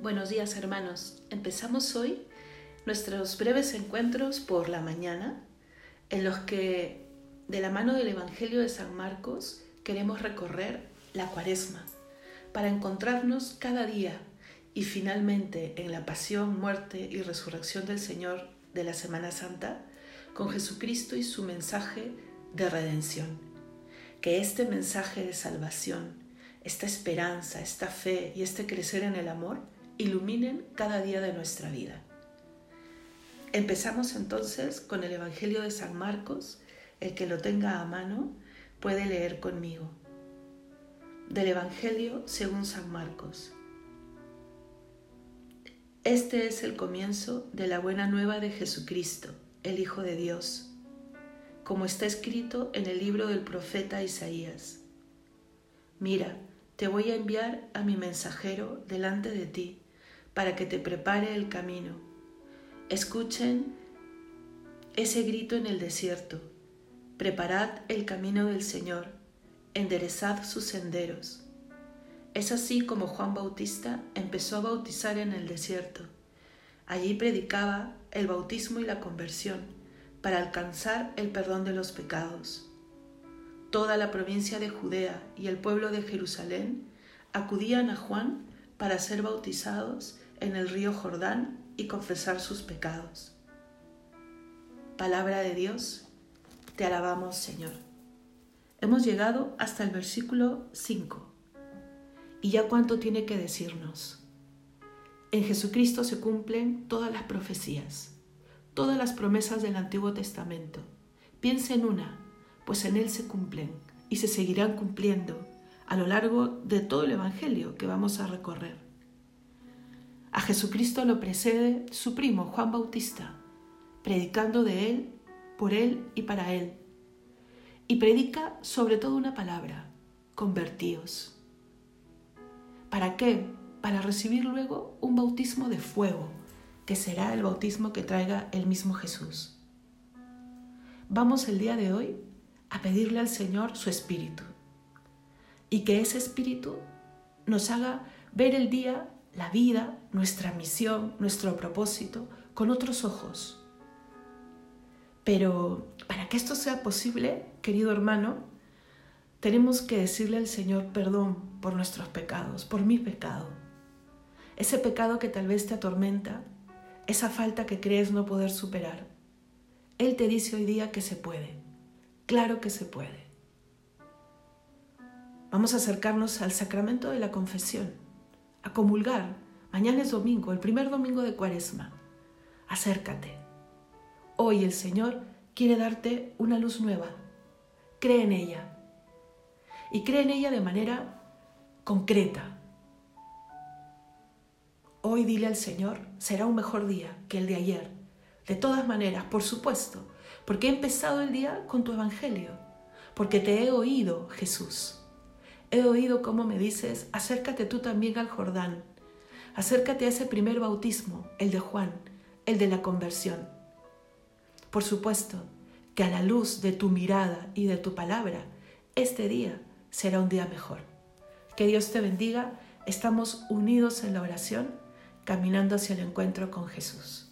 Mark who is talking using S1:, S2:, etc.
S1: Buenos días hermanos. Empezamos hoy nuestros breves encuentros por la mañana en los que de la mano del Evangelio de San Marcos queremos recorrer la cuaresma para encontrarnos cada día y finalmente en la pasión, muerte y resurrección del Señor de la Semana Santa con Jesucristo y su mensaje de redención. Que este mensaje de salvación, esta esperanza, esta fe y este crecer en el amor iluminen cada día de nuestra vida. Empezamos entonces con el Evangelio de San Marcos. El que lo tenga a mano puede leer conmigo. Del Evangelio según San Marcos. Este es el comienzo de la buena nueva de Jesucristo, el Hijo de Dios, como está escrito en el libro del profeta Isaías. Mira, te voy a enviar a mi mensajero delante de ti para que te prepare el camino. Escuchen ese grito en el desierto. Preparad el camino del Señor, enderezad sus senderos. Es así como Juan Bautista empezó a bautizar en el desierto. Allí predicaba el bautismo y la conversión para alcanzar el perdón de los pecados. Toda la provincia de Judea y el pueblo de Jerusalén acudían a Juan para ser bautizados en el río Jordán y confesar sus pecados. Palabra de Dios, te alabamos Señor. Hemos llegado hasta el versículo 5. ¿Y ya cuánto tiene que decirnos? En Jesucristo se cumplen todas las profecías, todas las promesas del Antiguo Testamento. Piensa en una, pues en Él se cumplen y se seguirán cumpliendo a lo largo de todo el Evangelio que vamos a recorrer. A Jesucristo lo precede su primo Juan Bautista, predicando de él, por él y para él. Y predica sobre todo una palabra, convertíos. ¿Para qué? Para recibir luego un bautismo de fuego, que será el bautismo que traiga el mismo Jesús. Vamos el día de hoy a pedirle al Señor su espíritu y que ese espíritu nos haga ver el día la vida, nuestra misión, nuestro propósito con otros ojos. Pero para que esto sea posible, querido hermano, tenemos que decirle al Señor perdón por nuestros pecados, por mi pecado. Ese pecado que tal vez te atormenta, esa falta que crees no poder superar. Él te dice hoy día que se puede. Claro que se puede. Vamos a acercarnos al sacramento de la confesión a comulgar. Mañana es domingo, el primer domingo de Cuaresma. Acércate. Hoy el Señor quiere darte una luz nueva. Cree en ella. Y cree en ella de manera concreta. Hoy dile al Señor, será un mejor día que el de ayer. De todas maneras, por supuesto, porque he empezado el día con tu Evangelio, porque te he oído, Jesús. He oído cómo me dices, acércate tú también al Jordán, acércate a ese primer bautismo, el de Juan, el de la conversión. Por supuesto que a la luz de tu mirada y de tu palabra, este día será un día mejor. Que Dios te bendiga, estamos unidos en la oración, caminando hacia el encuentro con Jesús.